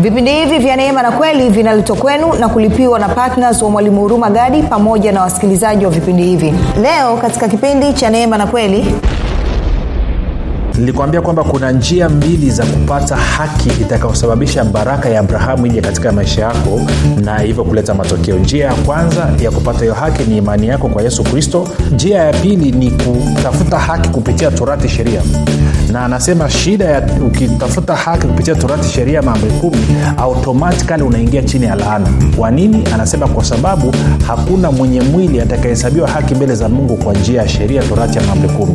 vipindi hivi vya neema na kweli vinaletwa kwenu na kulipiwa na ptns wa mwalimu huruma gadi pamoja na wasikilizaji wa vipindi hivi. Leo katika kipindi cha neema na kweli nilikwambia kwamba kuna njia mbili za kupata haki itakayosababisha baraka ya abrahamu ije katika maisha yako na hivyo kuleta matokeo. Njia ya kwanza ya kupata hiyo haki ni imani yako kwa yesu kristo. Njia ya pili ni kutafuta haki kupitia torati sheria na anasema shida ya ukitafuta haki kupitia torati sheria mambo kumi automatikali unaingia chini ya laana. Kwa nini? Anasema kwa sababu hakuna mwenye mwili atakayehesabiwa haki mbele za mungu kwa njia ya sheria torati ya mambo kumi.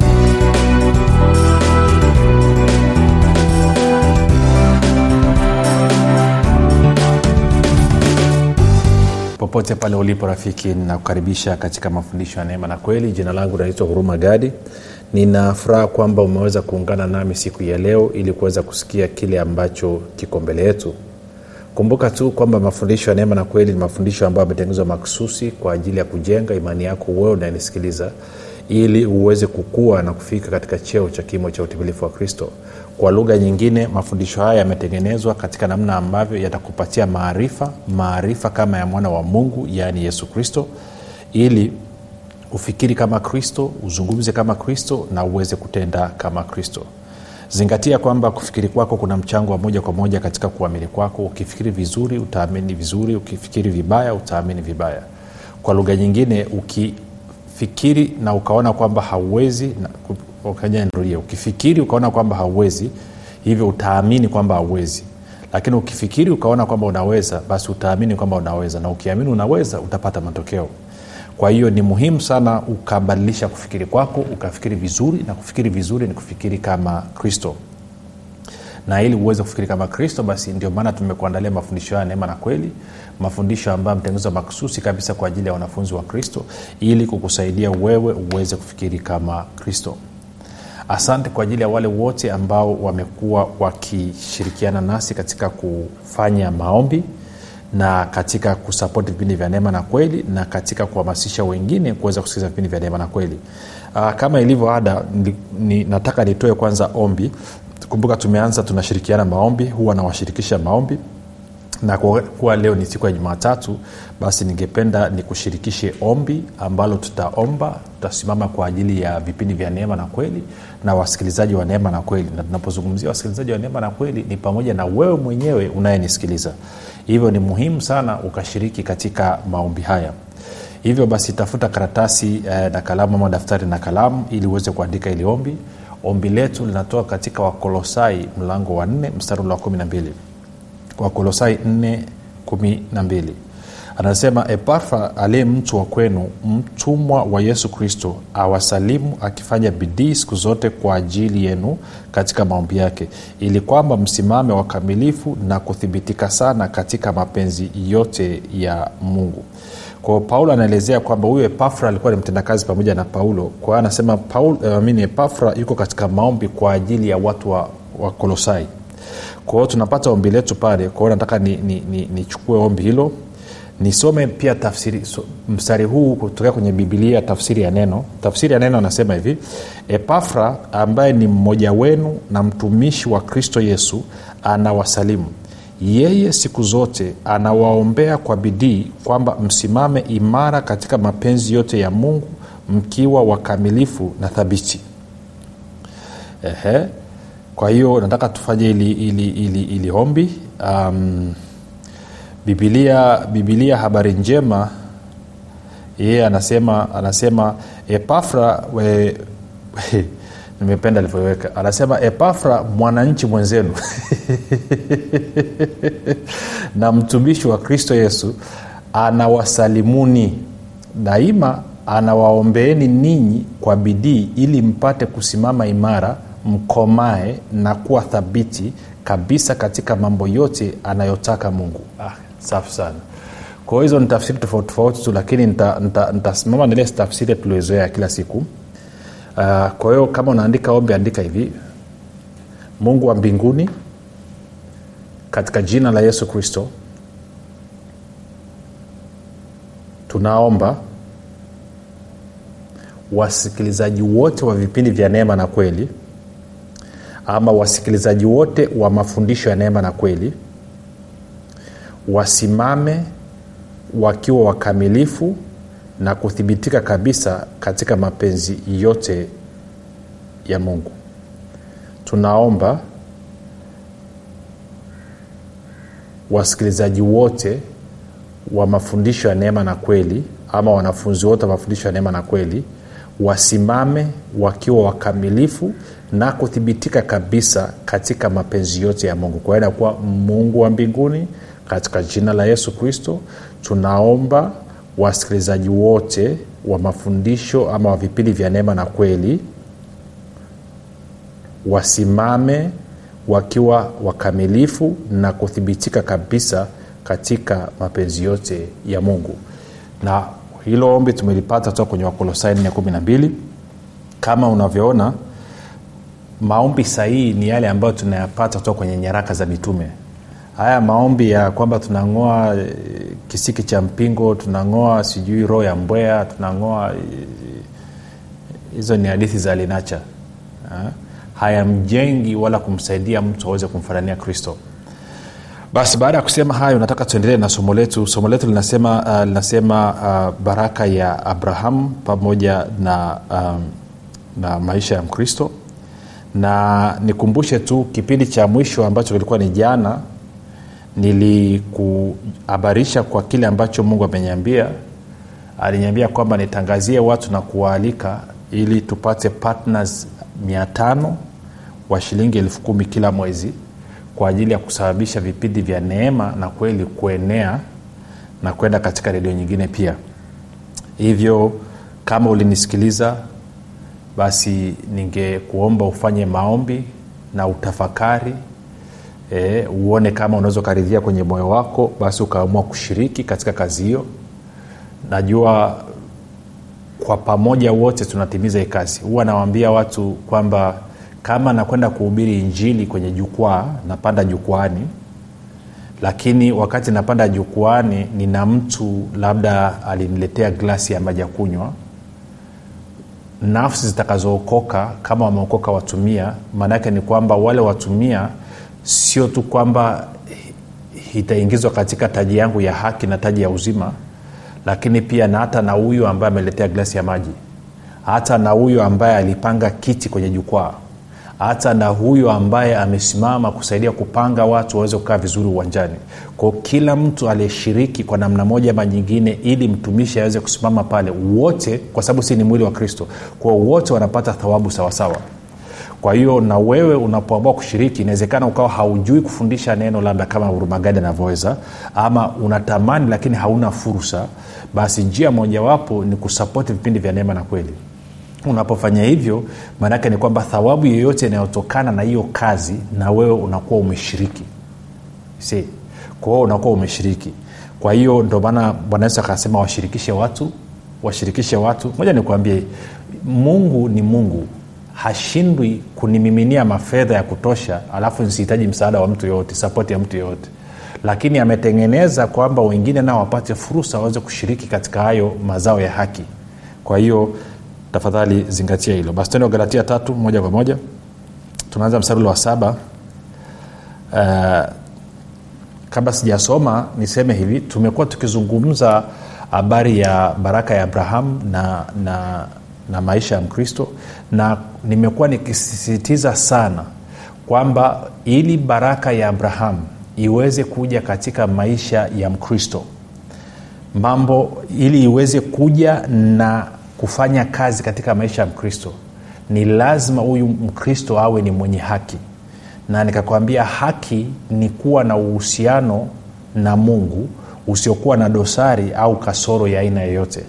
Popote pale ulipo rafiki nakukaribisha katika mafundisho ya neema na kweli. Jina langu naitwa huruma gadi nina furaha kwamba umeweza kuungana nami siku ya leo ili kuweza kusikia kile ambacho kiko mbele yetu. Kumbuka tu kwamba mafundisho ya neema na kweli ni mafundisho ambayo ametengenezwa maksusi kwa ajili ya kujenga imani yako wewe unayenisikiliza ili uweze kukua na kufika katika cheo cha kimo cha utimilifu wa kristo. Kwa lugha nyingine mafundisho haya yametengenezwa katika namna ambavyo yatakupatia maarifa maarifa kama ya mwana wa mungu yaani yesu kristo ili ufikiri kama kristo uzungumze kama kristo na uweze kutenda kama kristo. Zingatia kwamba kufikiri kwako kuna mchango wa moja kwa moja katika kuamini kwako. Ukifikiri vizuri utaamini vizuri. Ukifikiri vibaya utaamini vibaya. Kwa lugha nyingine ukifikiri na ukaona kwamba hauwezi ukajanrudia ukifikiri ukaona kwamba hauwezi hivyo utaamini kwamba hauwezi. Lakini ukifikiri ukaona kwamba unaweza basi utaamini kwamba unaweza. Na ukiamini unaweza utapata matokeo kwa hiyo ni muhimu sana ukabadilisha kufikiri kwako ukafikiri vizuri na kufikiri vizuri ni kufikiri kama kristo. Na ili uweze kufikiri kama kristo basi ndio maana tumekuandalia mafundisho haya neema na kweli mafundisho ambayo ametengenezwa makususi kabisa kwa ajili ya wanafunzi wa kristo ili kukusaidia wewe uweze kufikiri kama kristo. Asante kwa ajili ya wale wote ambao wamekuwa wakishirikiana nasi katika kufanya maombi na katika kusapoti vipindi vya neema na kweli na katika kuhamasisha wengine kuweza kusikiliza vipindi vya neema na kweli. Uh, kama ilivyo ada ni, ni, nataka nitoe kwanza ombi. Kumbuka tumeanza tunashirikiana maombi huwa nawashirikisha maombi na kuwa leo ni siku ya jumatatu basi ningependa nikushirikishe ombi ambalo tutaomba tutasimama kwa ajili ya vipindi vya neema na kweli na wasikilizaji wa neema na kweli. Na tunapozungumzia wasikilizaji wa neema na kweli ni pamoja na wewe mwenyewe unayenisikiliza. Hivyo ni muhimu sana ukashiriki katika maombi haya. Hivyo basi tafuta karatasi eh, na kalamu ama daftari na kalamu ili uweze kuandika ili ombi. Ombi letu linatoka katika wakolosai mlango wa 4 mstari wa 12 wakolosai 412 anasema epafra aliye mtu wa kwenu mtumwa wa yesu kristo awasalimu akifanya bidii siku zote kwa ajili yenu katika maombi yake ili kwamba msimame wakamilifu na kuthibitika sana katika mapenzi yote ya mungu. Kwao paulo anaelezea kwamba huyu epafra alikuwa ni mtendakazi pamoja na paulo. Kwa hiyo anasema paul, uh, epafra yuko katika maombi kwa ajili ya watu wa, wa kolosai kwa tunapata ombi letu pale kwao nataka nichukue ni, ni, ni ombi hilo. Nisome pia tafsiri so, mstari huu kutokea kwenye bibilia tafsiri ya neno. Tafsiri ya neno anasema hivi epafra ambaye ni mmoja wenu na mtumishi wa kristo yesu anawasalimu. Yeye siku zote anawaombea kwa bidii kwamba msimame imara katika mapenzi yote ya mungu mkiwa wakamilifu na thabiti. Ehe. Kwa hiyo nataka tufanye ili, ili, ili, ili ombi. Um, bibilia bibilia habari njema yeye anasema anasema epafra nimependa alivyoweka. Anasema epafra mwananchi mwenzenu. Na mtumishi wa kristo yesu anawasalimuni. Daima anawaombeeni ninyi kwa bidii ili mpate kusimama imara mkomae na kuwa thabiti kabisa katika mambo yote anayotaka mungu. Ah, safi sana. Kwa hizo ni tafsiri tofauti tofauti tu lakini nitasimama nita, nita nile tafsiri tuliozoea kila siku. Uh, kwa hiyo kama unaandika ombi andika hivi. Mungu wa mbinguni katika jina la yesu kristo tunaomba wasikilizaji wote wa vipindi vya neema na kweli ama wasikilizaji wote wa mafundisho ya neema na kweli wasimame wakiwa wakamilifu na kuthibitika kabisa katika mapenzi yote ya mungu. Tunaomba wasikilizaji wote wa mafundisho ya neema na kweli ama wanafunzi wote wa mafundisho ya neema na kweli wasimame wakiwa wakamilifu na kuthibitika kabisa katika mapenzi yote ya mungu. Kwa kuwa mungu wa mbinguni katika jina la yesu kristo tunaomba wasikilizaji wote wa mafundisho ama wa vipindi vya neema na kweli wasimame wakiwa wakamilifu na kuthibitika kabisa katika mapenzi yote ya mungu. Na hilo ombi tumelipata toka kwenye wakolosai 412 kama unavyoona maombi sahihi ni yale ambayo tunayapata toka kwenye nyaraka za mitume. Haya maombi ya kwamba tunang'oa e, kisiki cha mpingo tunang'oa sijui roho ya mbwea tunang'oa e, hizo ni hadithi za linacha hayamjengi wala kumsaidia mtu aweze kumfanania kristo basi baada ya kusema hayo nataka tuendelee na somo letu. Somo letu linasema uh, linasema uh, baraka ya abrahamu pamoja na um, na maisha ya mkristo. Na nikumbushe tu kipindi cha mwisho ambacho kilikuwa ni jana nilikuhabarisha kwa kile ambacho mungu ameniambia. Aliniambia kwamba nitangazie watu na kuwaalika ili tupate partners mia wa shilingi elfu kumi kila mwezi kwa ajili ya kusababisha vipindi vya neema na kweli kuenea na kwenda katika redio nyingine pia. Hivyo kama ulinisikiliza basi ningekuomba ufanye maombi na utafakari e, uone kama unaweza ukaridhia kwenye moyo wako basi ukaamua kushiriki katika kazi hiyo. Najua kwa pamoja wote tunatimiza hii kazi. Huwa nawaambia watu kwamba kama nakwenda kuhubiri injili kwenye jukwaa napanda jukwani lakini wakati napanda jukwani nina mtu labda aliniletea glasi ya maji ya kunywa. Nafsi zitakazookoka kama wameokoka watumia maanaake ni kwamba wale watumia sio tu kwamba itaingizwa katika taji yangu ya haki na taji ya uzima lakini pia na hata na huyu ambaye ameletea glasi ya maji hata na huyo ambaye alipanga kiti kwenye jukwaa hata na huyo ambaye amesimama kusaidia kupanga watu waweze kukaa vizuri uwanjani. Kwao kila mtu aliyeshiriki kwa namna moja ama nyingine ili mtumishi aweze kusimama pale wote kwa sababu si ni mwili wa kristo kwao wote wanapata thawabu sawasawa kwa hiyo na wewe unapoamua kushiriki inawezekana ukawa haujui kufundisha neno labda kama urumagadi anavyoweza ama unatamani lakini hauna fursa basi njia mojawapo ni kusapoti vipindi vya neema na kweli unapofanya hivyo maanaake ni kwamba thawabu yoyote inayotokana na hiyo kazi na wewe unakuwa umeshiriki. Si kwao unakuwa umeshiriki. Kwa hiyo ndio maana bwana yesu akasema washirikishe watu washirikishe watu. Moja nikuambie mungu ni mungu. Hashindwi kunimiminia mafedha ya kutosha alafu nisihitaji msaada wa mtu yoyote sapoti ya mtu yoyote. Lakini ametengeneza kwamba wengine nao wapate fursa waweze kushiriki katika hayo mazao ya haki. Kwa hiyo tafadhali zingatia hilo. Basi tuende galatia tatu moja kwa moja. Tunaanza msarulo wa saba. Uh, kabla sijasoma niseme hivi tumekuwa tukizungumza habari ya baraka ya abrahamu na, na, na maisha ya mkristo na nimekuwa nikisisitiza sana kwamba ili baraka ya abrahamu iweze kuja katika maisha ya mkristo mambo ili iweze kuja na kufanya kazi katika maisha ya mkristo ni lazima huyu mkristo awe ni mwenye haki. Na nikakwambia haki ni kuwa na uhusiano na mungu usiokuwa na dosari au kasoro ya aina yoyote.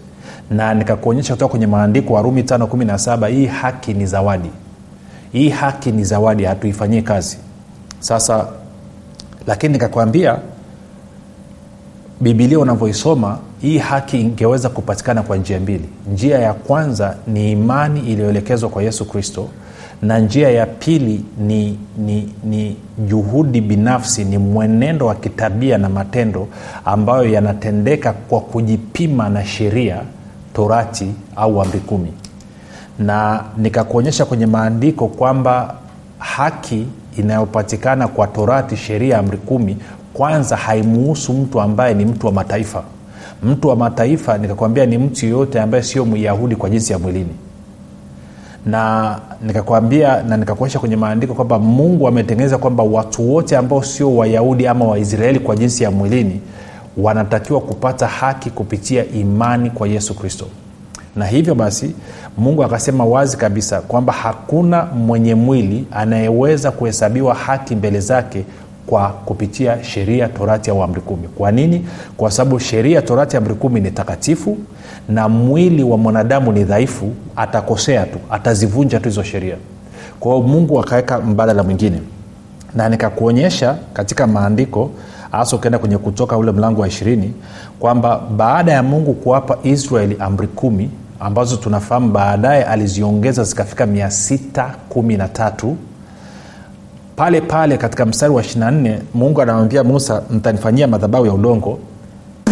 Na nikakuonyesha kutoka kwenye maandiko warumi 517 hii haki ni zawadi. Hii haki ni zawadi hatuifanyii kazi. Sasa lakini nikakwambia bibilia unavyoisoma hii haki ingeweza kupatikana kwa njia mbili. Njia ya kwanza ni imani iliyoelekezwa kwa yesu kristo na njia ya pili ni, ni, ni juhudi binafsi ni mwenendo wa kitabia na matendo ambayo yanatendeka kwa kujipima na sheria torati au amri kumi. Na nikakuonyesha kwenye maandiko kwamba haki inayopatikana kwa torati sheria amri kumi kwanza haimuhusu mtu ambaye ni mtu wa mataifa. Mtu wa mataifa nikakwambia ni mtu yeyote ambaye sio myahudi kwa jinsi ya mwilini. Na nikakwambia na nikakuonyesha kwenye maandiko kwamba mungu ametengeneza kwamba watu wote ambao sio wayahudi ama waisraeli kwa jinsi ya mwilini wanatakiwa kupata haki kupitia imani kwa yesu kristo. Na hivyo basi mungu akasema wazi kabisa kwamba hakuna mwenye mwili anayeweza kuhesabiwa haki mbele zake kwa kupitia sheria torati au amri kumi. Kwa nini? Kwa sababu sheria torati amri kumi ni takatifu na mwili wa mwanadamu ni dhaifu atakosea tu atazivunja tu hizo sheria. Kwa hiyo mungu akaweka mbadala mwingine. Na nikakuonyesha katika maandiko hasa ukienda kwenye kutoka ule mlango wa ishirini kwamba baada ya mungu kuwapa israeli amri kumi ambazo tunafahamu baadaye aliziongeza zikafika mia sita kumi na tatu pale pale katika mstari wa 24 mungu anamwambia musa mtanifanyia madhabahu ya udongo.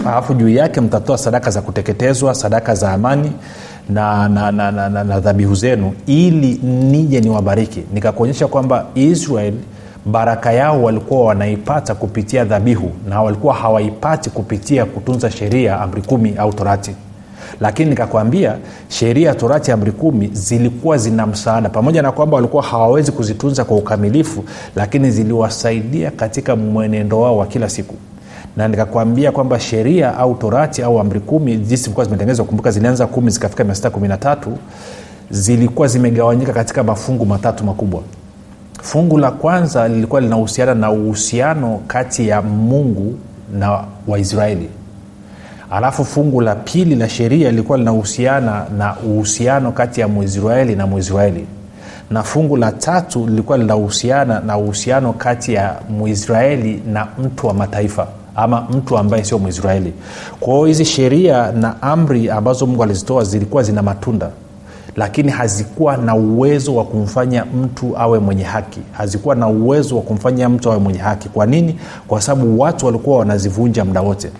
Alafu juu yake mtatoa sadaka za kuteketezwa sadaka za amani na, na, na, na, na, na dhabihu zenu ili nije niwabariki. Nikakuonyesha kwamba israel baraka yao walikuwa wanaipata kupitia dhabihu na walikuwa hawaipati kupitia kutunza sheria amri kumi au torati lakini nikakwambia sheria torati amri kumi zilikuwa zina msaada. Pamoja na kwamba walikuwa hawawezi kuzitunza kwa ukamilifu lakini ziliwasaidia katika mwenendo wao wa kila siku. Na nikakwambia kwamba sheria au torati au amri kumi jinsi ilikuwa zimetengenezwa kumbuka zilianza kumi zikafika mia sita kumi na tatu zilikuwa zimegawanyika katika mafungu matatu makubwa. Fungu la kwanza lilikuwa linahusiana na uhusiano kati ya mungu na waisraeli alafu fungu la pili la sheria lilikuwa linahusiana na uhusiano kati ya mwisraeli na mwisraeli na fungu la tatu lilikuwa linahusiana na uhusiano kati ya mwisraeli na mtu wa mataifa ama mtu ambaye sio mwisraeli kwa hizi sheria na amri ambazo mungu alizitoa zilikuwa zina matunda lakini hazikuwa na uwezo wa kumfanya mtu awe mwenye haki. Hazikuwa na uwezo wa kumfanya mtu awe mwenye haki. Kwa nini? Kwa sababu watu walikuwa wanazivunja muda wote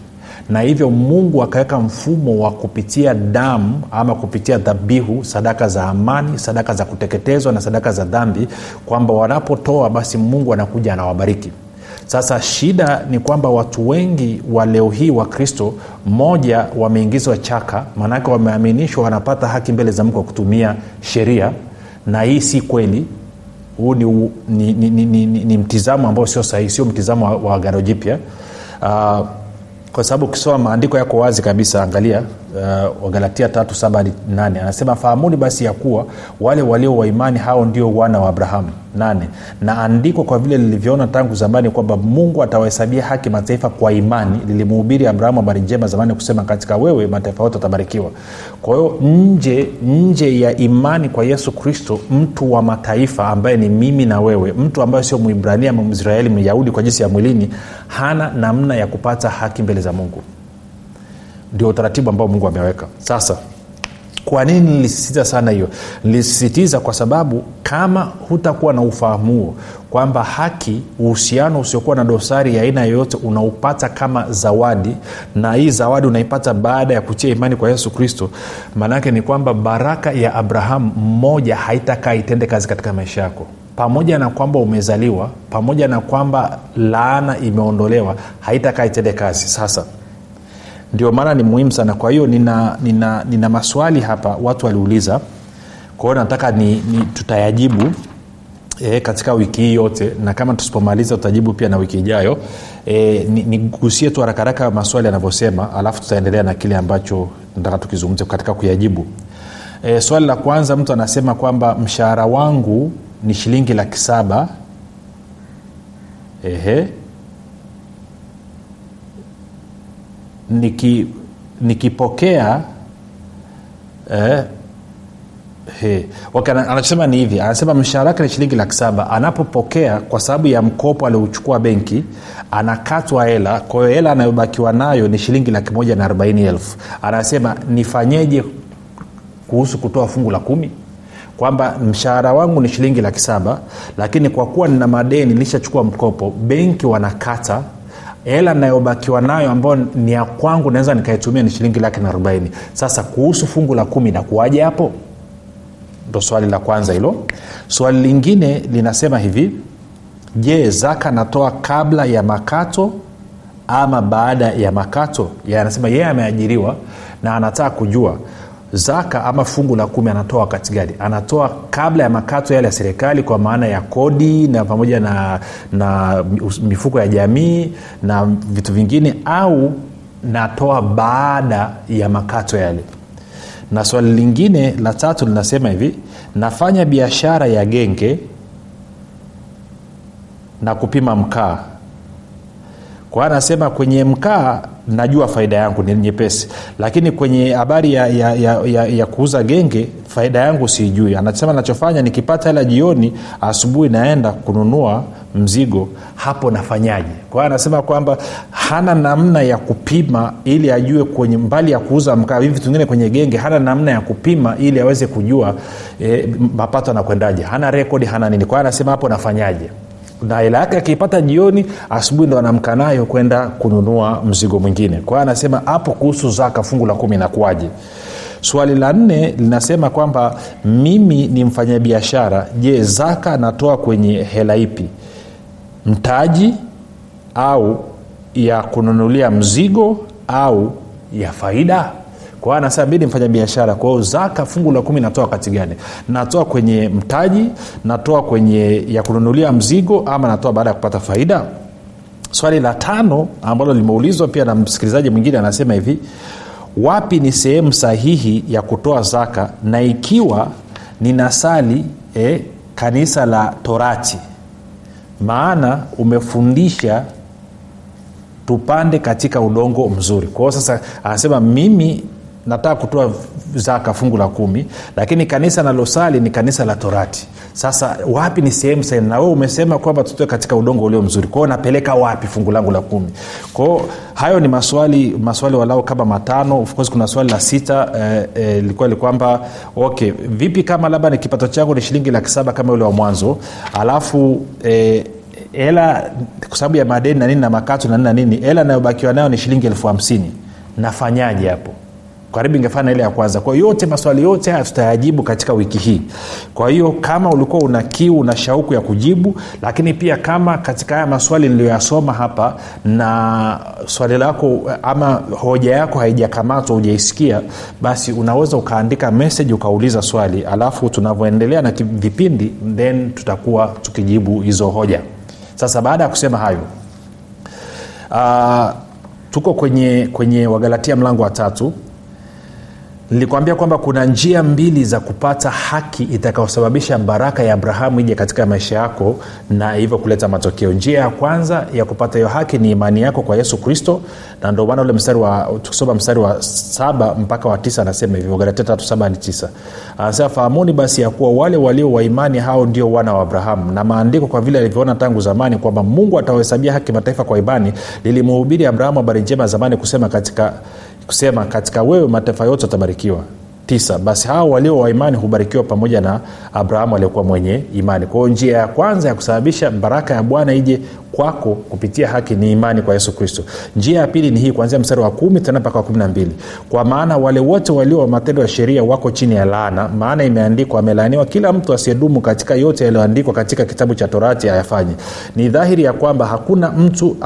na hivyo mungu akaweka mfumo wa kupitia damu ama kupitia dhabihu sadaka za amani sadaka za kuteketezwa na sadaka za dhambi kwamba wanapotoa basi mungu anakuja anawabariki. Sasa shida ni kwamba watu wengi wa leo hii wa kristo moja wameingizwa chaka maanake wameaminishwa wanapata haki mbele za mungu kwa kutumia sheria. Na hii si kweli. Huu ni, ni, ni, ni, ni, ni, mtizamo ambao sio sahihi sio mtizamo wa, wa agano jipya. Uh, kwa sababu ukisoma maandiko yako wazi kabisa angalia uh, wagalatia tatu saba hadi nane. Anasema fahamuni basi ya kuwa wale walio waimani hao ndio wana wa abrahamu. Nane. Na andiko kwa vile lilivyoona tangu zamani kwamba mungu atawahesabia haki mataifa kwa imani lilimuhubiri abrahamu habari njema zamani kusema katika wewe mataifa yote watabarikiwa kwa hiyo nje nje ya imani kwa yesu kristo mtu wa mataifa ambaye ni mimi na wewe mtu ambaye sio mwibrania mwisraeli myahudi kwa jinsi ya mwilini hana namna ya kupata haki mbele za mungu ndio utaratibu ambao mungu ameweka. Sasa kwa nini nilisisitiza sana hiyo? Nilisisitiza kwa sababu kama hutakuwa na ufahamu huo kwamba haki uhusiano usiokuwa na dosari ya aina yoyote unaupata kama zawadi na hii zawadi unaipata baada ya kutia imani kwa yesu kristo maanaake ni kwamba baraka ya abrahamu mmoja haitakaa itende kazi katika maisha yako. Pamoja na kwamba umezaliwa pamoja na kwamba laana imeondolewa haitakaa itende kazi. Sasa ndio maana ni muhimu sana. Kwa hiyo nina, nina, nina maswali hapa watu waliuliza. Kwa hiyo nataka ni, ni tutayajibu E, katika wiki hii yote na kama tusipomaliza tutajibu pia na wiki ijayo. E, nigusie ni tu harakaraka maswali yanavyosema alafu tutaendelea na kile ambacho nataka tukizungumze katika kuyajibu. E, swali la kwanza mtu anasema kwamba mshahara wangu ni shilingi laki saba niki nikipokea eh. Okay, anachosema ni hivi anasema mshahara wake ni shilingi laki saba. Anapopokea kwa sababu ya mkopo aliochukua benki anakatwa hela. Kwa hela anayobakiwa nayo ni shilingi laki moja na arobaini elfu. Anasema nifanyeje kuhusu kutoa fungu la kumi? Kwamba mshahara wangu ni shilingi laki saba lakini kwa kuwa nina madeni nilishachukua mkopo benki wanakata hela nayobakiwa nayo ambayo ni ya kwangu naweza nikaitumia ni shilingi laki na arobaini. Sasa kuhusu fungu la kumi nakuwaje hapo? Ndo swali la kwanza hilo. Swali lingine linasema hivi je zaka natoa kabla ya makato ama baada ya makato? Ya anasema yeye ameajiriwa na anataka kujua zaka ama fungu la kumi anatoa wakati gani? Anatoa kabla ya makato yale ya serikali kwa maana ya kodi na pamoja na, na mifuko ya jamii na vitu vingine au natoa baada ya makato yale. Na swali lingine la tatu linasema hivi nafanya biashara ya genge na kupima mkaa kwa hiyo anasema kwenye mkaa najua faida yangu ni nyepesi lakini kwenye habari ya, ya, ya, ya, ya kuuza genge faida yangu siijui. Anasema nachofanya nikipata hela jioni asubuhi naenda kununua mzigo hapo nafanyaje? Kwa hiyo anasema kwamba hana namna ya kupima ili ajue kwenye mbali ya kuuza mkaa hivi vitu kwenye genge hana namna ya kupima ili aweze kujua e, mapato anakwendaje hana rekodi hana nini. Kwa anasema hapo nafanyaje na hela yake akiipata jioni asubuhi ndo anamka nayo kwenda kununua mzigo mwingine. Kwa hiyo anasema hapo kuhusu zaka fungu la kumi nakuwaje swali la nne linasema kwamba mimi ni mfanyabiashara. Je zaka natoa kwenye hela ipi? Mtaji au ya kununulia mzigo au ya faida kwa hiyo anasema mi ni mfanya biashara kwa hiyo zaka fungu la kumi natoa wakati gani? Natoa kwenye mtaji natoa kwenye ya kununulia mzigo ama natoa baada ya kupata faida? Swali la tano ambalo limeulizwa pia na msikilizaji mwingine anasema hivi wapi ni sehemu sahihi ya kutoa zaka na ikiwa ninasali eh, kanisa la torati? Maana umefundisha tupande katika udongo mzuri. Kwao sasa anasema mimi nataka kutoa zaka fungu la kumi lakini kanisa nalosali ni kanisa la torati. Sasa wapi ni sehemu sahihi na wewe umesema kwamba tutoe katika udongo ulio mzuri. Kwao napeleka wapi fungu langu la kumi? Kwao hayo ni maswali maswali walao kama matano. Of kuna swali la sita ilikuwa eh, eh, kwamba okay vipi kama labda ni kipato changu ni shilingi laki saba kama ule wa mwanzo alafu eh, hela kwa sababu ya madeni na nini na makato na nini na nini hela inayobakiwa nayo ni shilingi elfu hamsini. Nafanyaje hapo karibu ingefana ile ya kwanza. Kwa yote maswali yote haya tutayajibu katika wiki hii. Kwa hiyo kama ulikuwa una kiu na shauku ya kujibu lakini pia kama katika haya maswali niliyoyasoma hapa na swali lako ama hoja yako haijakamatwa hujaisikia basi unaweza ukaandika message ukauliza swali. Alafu tunavyoendelea na vipindi then tutakuwa tukijibu hizo hoja. Sasa baada ya kusema hayo uh, tuko kwenye kwenye wagalatia mlango wa tatu nilikwambia kwamba kuna njia mbili za kupata haki itakayosababisha baraka ya abrahamu ije katika maisha yako na hivyo kuleta matokeo. Njia ya kwanza ya kupata hiyo haki ni imani yako kwa yesu kristo na ndio maana ule mstari wa tukisoma mstari wa saba mpaka wa tisa anasema hivyo galatia tatu saba hadi tisa. Anasema fahamuni basi ya kuwa wale walio wa imani hao ndio wana wa abrahamu. Na maandiko kwa vile alivyoona tangu zamani kwamba mungu atawahesabia haki mataifa kwa imani lilimhubiri abrahamu habari njema zamani kusema katika kusema katika wewe mataifa yote watabarikiwa tisa basi hao walio waimani hubarikiwa pamoja na abrahamu aliyekuwa mwenye imani. Kwa hiyo njia ya kwanza ya kusababisha baraka ya bwana ije kwako kupitia haki ni imani kwa yesu kristo. Njia ya pili ni hii kuanzia mstari wa kumi tena mpaka wa kumi na mbili. Kwa maana wale wote walio wa matendo ya sheria wako chini ya laana maana imeandikwa amelaaniwa kila mtu asiyedumu katika yote yaliyoandikwa katika kitabu cha torati ayafanye. Ni dhahiri ya kwamba hakuna mtu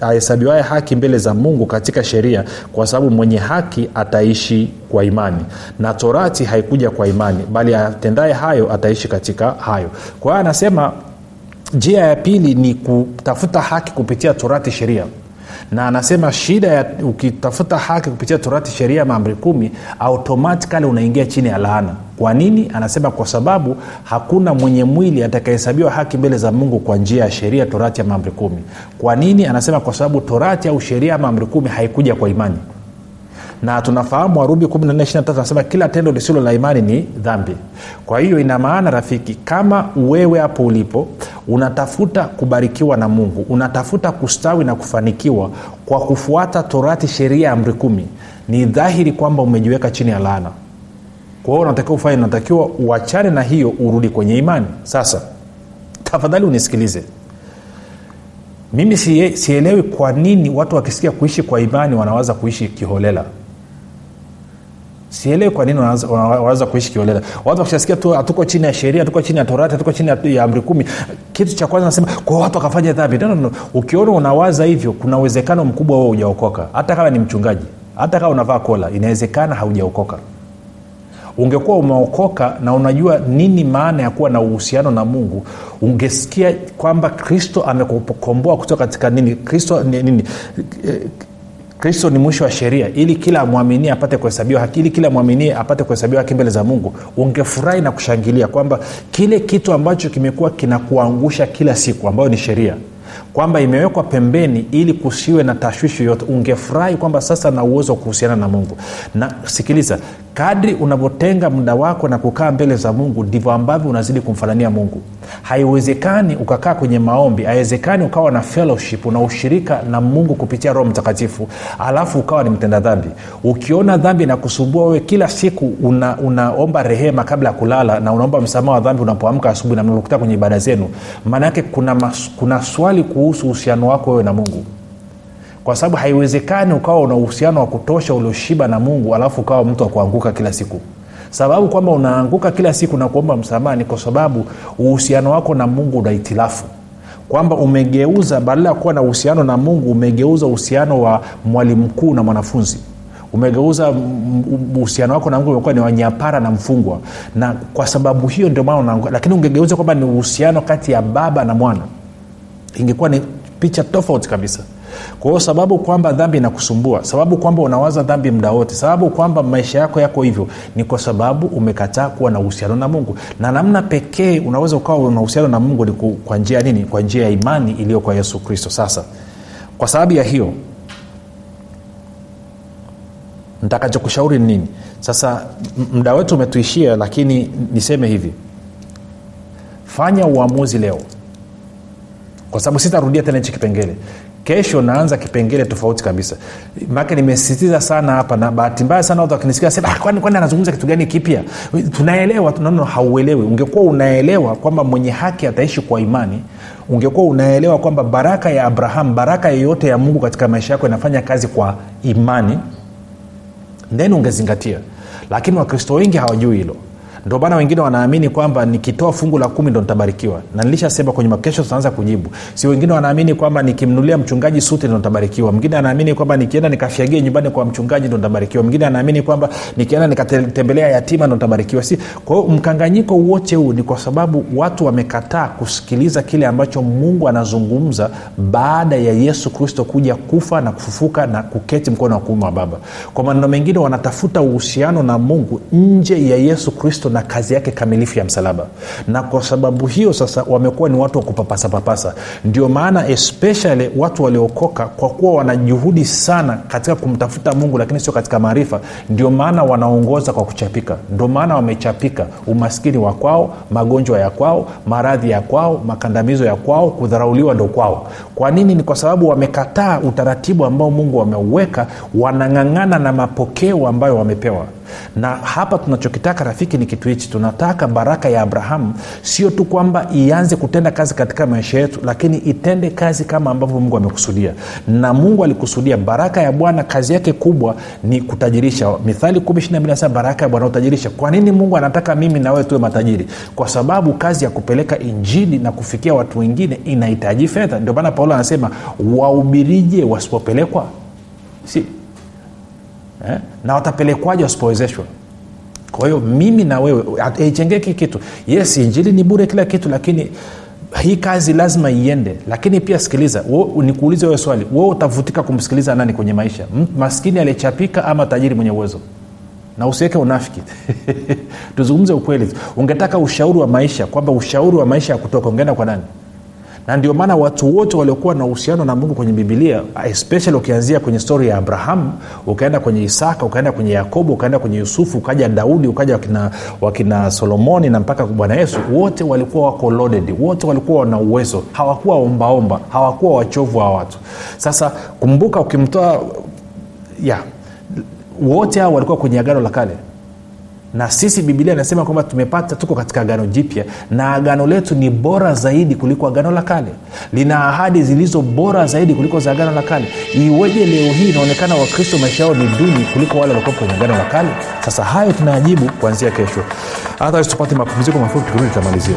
ahesabiwaye haki mbele za mungu katika sheria kwa sababu mwenye haki ataishi kwa imani. Na torati haikuja kwa imani bali atendaye hayo ataishi katika hayo. Kwa hiyo anasema njia ya pili ni kutafuta haki kupitia torati sheria. Na anasema shida ya ukitafuta haki kupitia torati sheria maamri kumi automatikali unaingia chini ya laana. Kwa nini? Anasema kwa sababu hakuna mwenye mwili atakahesabiwa haki mbele za mungu kwa njia ya sheria torati ya maamri kumi. Kwa nini? Anasema kwa sababu torati au sheria ya maamri kumi haikuja kwa imani. Na tunafahamu warumi 14 anasema kila tendo lisilo la imani ni dhambi. Kwa hiyo ina maana rafiki kama wewe hapo ulipo unatafuta kubarikiwa na mungu unatafuta kustawi na kufanikiwa kwa kufuata torati sheria ya amri kumi. Ni dhahiri kwamba umejiweka chini ya laana. Kwa hiyo unatakiwa ufanye unatakiwa uachane na hiyo urudi kwenye imani. Sasa tafadhali unisikilize. Mimi sielewi kwa nini watu wakisikia kuishi kwa imani wanawaza kuishi kiholela sielewi kwa nini wanaweza- kuishi kiolela. Watu wakishasikia tu hatuko chini ya sheria hatuko chini ya torati hatuko chini ya- amri kumi kitu cha kwanza nasema kwa watu wakafanya dhambi. No, no, no. ukiona unawaza hivyo kuna uwezekano mkubwa wewe hujaokoka. Hata kama ni mchungaji hata kama unavaa kola inawezekana haujaokoka. Ungekuwa umeokoka na unajua nini maana ya kuwa na uhusiano na mungu ungesikia kwamba kristo amekukomboa kutoka katika nini? Kristo ni- nini? Eh, kristo ni mwisho wa sheria. Ili kila amwaminie apate kuhesabiwa haki ili kila mwaminie apate kuhesabiwa haki mbele za mungu ungefurahi na kushangilia kwamba kile kitu ambacho kimekuwa kinakuangusha kila siku ambayo ni sheria kwamba imewekwa pembeni ili kusiwe na tashwishi yoyote. Ungefurahi kwamba sasa na uwezo wa kuhusiana na mungu. Na sikiliza kadri unavyotenga muda wako na kukaa mbele za mungu ndivyo ambavyo unazidi kumfanania mungu. Haiwezekani ukakaa kwenye maombi haiwezekani ukawa na fellowship una ushirika na mungu kupitia roho mtakatifu alafu ukawa ni mtenda dhambi. Ukiona dhambi na wewe kila siku una, unaomba rehema kabla ya kulala na unaomba msamaha wa dhambi unapoamka asubuhi na mnakuta kwenye ibada zenu. Maana yake kuna, kuna swali kuhusu uhusiano wako wewe na mungu. Kwa sababu haiwezekani ukawa una uhusiano wa kutosha ulioshiba na mungu alafu ukawa mtu wa kuanguka kila siku. Sababu kwamba unaanguka kila siku na kuomba msamaha ni kwa sababu uhusiano wako na mungu una itilafu. Kwamba umegeuza badala ya kuwa na uhusiano na mungu umegeuza uhusiano wa mwalimu mkuu na mwanafunzi. Umegeuza uhusiano wako na mungu umekuwa ni wanyapara na mfungwa. Na kwa sababu hiyo ndio maana lakini ungegeuza kwamba ni uhusiano kati ya baba na mwana ingekuwa ni picha tofauti kabisa. Kwa hiyo sababu kwamba dhambi inakusumbua sababu kwamba unawaza dhambi muda wote sababu kwamba maisha yako yako hivyo ni kwa sababu umekataa kuwa na uhusiano na mungu. Na namna pekee unaweza ukawa na uhusiano na mungu ni kwa njia nini? Kwa njia ya imani iliyo kwa yesu kristo. Sasa kwa sababu ya hiyo ntakachokushauri ni nini? Sasa muda wetu umetuishia lakini niseme hivi. Fanya uamuzi leo kwa sababu sitarudia tena hichi kipengele. Kesho naanza kipengele tofauti kabisa. Make nimesisitiza sana hapa na bahati mbaya sana watu wakinisikia sema "Ah, kwani kwani anazungumza kitu gani kipya? Tunaelewa tunaona hauelewi. Ungekuwa unaelewa kwamba mwenye haki ataishi kwa imani ungekuwa unaelewa kwamba baraka ya abraham baraka yeyote ya mungu katika maisha yako inafanya kazi kwa imani then ungezingatia. Lakini wakristo wengi hawajui hilo ndio maana wengine wanaamini kwamba nikitoa fungu la kumi ndo nitabarikiwa. Na nilishasema kwenye makesho tutaanza kujibu. Si wengine wanaamini kwamba nikimnulia mchungaji suti ndo nitabarikiwa. Mwingine anaamini kwamba nikienda nikafyagia nyumbani kwa mchungaji ndo nitabarikiwa. Mwingine anaamini kwamba nikienda nikatembelea yatima ndo nitabarikiwa. Si kwa hiyo mkanganyiko wote huu ni kwa sababu watu wamekataa kusikiliza kile ambacho mungu anazungumza baada ya yesu kristo kuja kufa na kufufuka na kuketi mkono wa kuume wa baba. Kwa maneno mengine wanatafuta uhusiano na mungu nje ya yesu kristo na kazi yake kamilifu ya msalaba. Na kwa sababu hiyo sasa wamekuwa ni watu wa kupapasapapasa ndio maana especially watu waliokoka kwa kuwa wana juhudi sana katika kumtafuta mungu lakini sio katika maarifa ndio maana wanaongoza kwa kuchapika. Ndio maana wamechapika umaskini wa kwao magonjwa ya kwao maradhi ya kwao makandamizo ya kwao kudharauliwa ndo kwao. Kwa nini? Ni kwa sababu wamekataa utaratibu ambao mungu ameuweka wanang'ang'ana na mapokeo ambayo wamepewa na hapa tunachokitaka rafiki ni kitu hichi. Tunataka baraka ya abrahamu. Sio tu kwamba ianze kutenda kazi katika maisha yetu lakini itende kazi kama ambavyo mungu amekusudia. Na mungu alikusudia baraka ya bwana kazi yake kubwa ni kutajirisha. Mithali nasema baraka ya bwana utajirisha kwa nini mungu anataka mimi na wewe tuwe matajiri? Kwa sababu kazi ya kupeleka injili na kufikia watu wengine inahitaji fedha. Ndio maana paulo anasema waubirije wasipopelekwa? Si eh? na watapelekwaje wasipowezeshwa kwa hiyo mimi na wewe haichengeki kitu. Yes injili ni bure kila kitu lakini hii kazi lazima iende. Lakini pia sikiliza nikuulize wewe swali. Wewe utavutika kumsikiliza nani kwenye maisha? Maskini aliyechapika ama tajiri mwenye uwezo? Na usiweke unafiki. Tuzungumze ukweli. Ungetaka ushauri wa maisha kwamba ushauri wa maisha ya kutoka ungeenda kwa nani na ndio maana watu wote waliokuwa na uhusiano na mungu kwenye bibilia especially ukianzia kwenye stori ya abrahamu ukaenda kwenye isaka ukaenda kwenye yakobo ukaenda kwenye yusufu ukaja daudi ukaja wakina, wakina solomoni na mpaka bwana yesu wote walikuwa wako loaded wote walikuwa wana uwezo hawakuwa ombaomba hawakuwa wachovu wa watu. Sasa kumbuka ukimtoa ya wote hao walikuwa kwenye agano la kale na sisi bibilia inasema kwamba tumepata tuko katika agano jipya na agano letu ni bora zaidi kuliko agano la kale. Lina ahadi zilizo bora zaidi kuliko za agano la kale. Iweje leo hii inaonekana wakristo maisha yao ni duni kuliko wale waliokuwa kwenye agano la kale? Sasa hayo tunayajibu kuanzia kesho. Hata tupate mapumziko mafupi tukirudi tutamalizia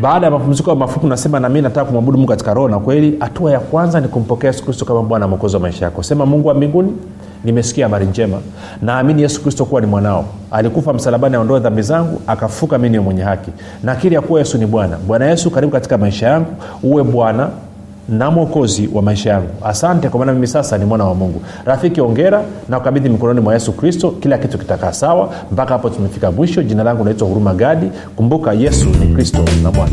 baada ya mapumziko mafupi nasema nami nataka kumwabudu mungu katika roho na kweli. Hatua ya kwanza ni kumpokea yesu kristo kama bwana mwokozi wa maisha yako. Sema mungu wa mbinguni nimesikia habari njema. Naamini yesu kristo kuwa ni mwanao. Alikufa msalabani aondoe dhambi zangu akafuka mi niwe mwenye haki. Nakiri ya kuwa yesu ni bwana. Bwana yesu karibu katika maisha yangu. Uwe bwana na mwokozi wa maisha yangu. Asante kwa maana mimi sasa ni mwana wa mungu. Rafiki ongera na ukabidhi mikononi mwa yesu kristo kila kitu kitakaa sawa. Mpaka hapo tumefika mwisho. Jina langu naitwa huruma gadi. Kumbuka yesu ni kristo na bwana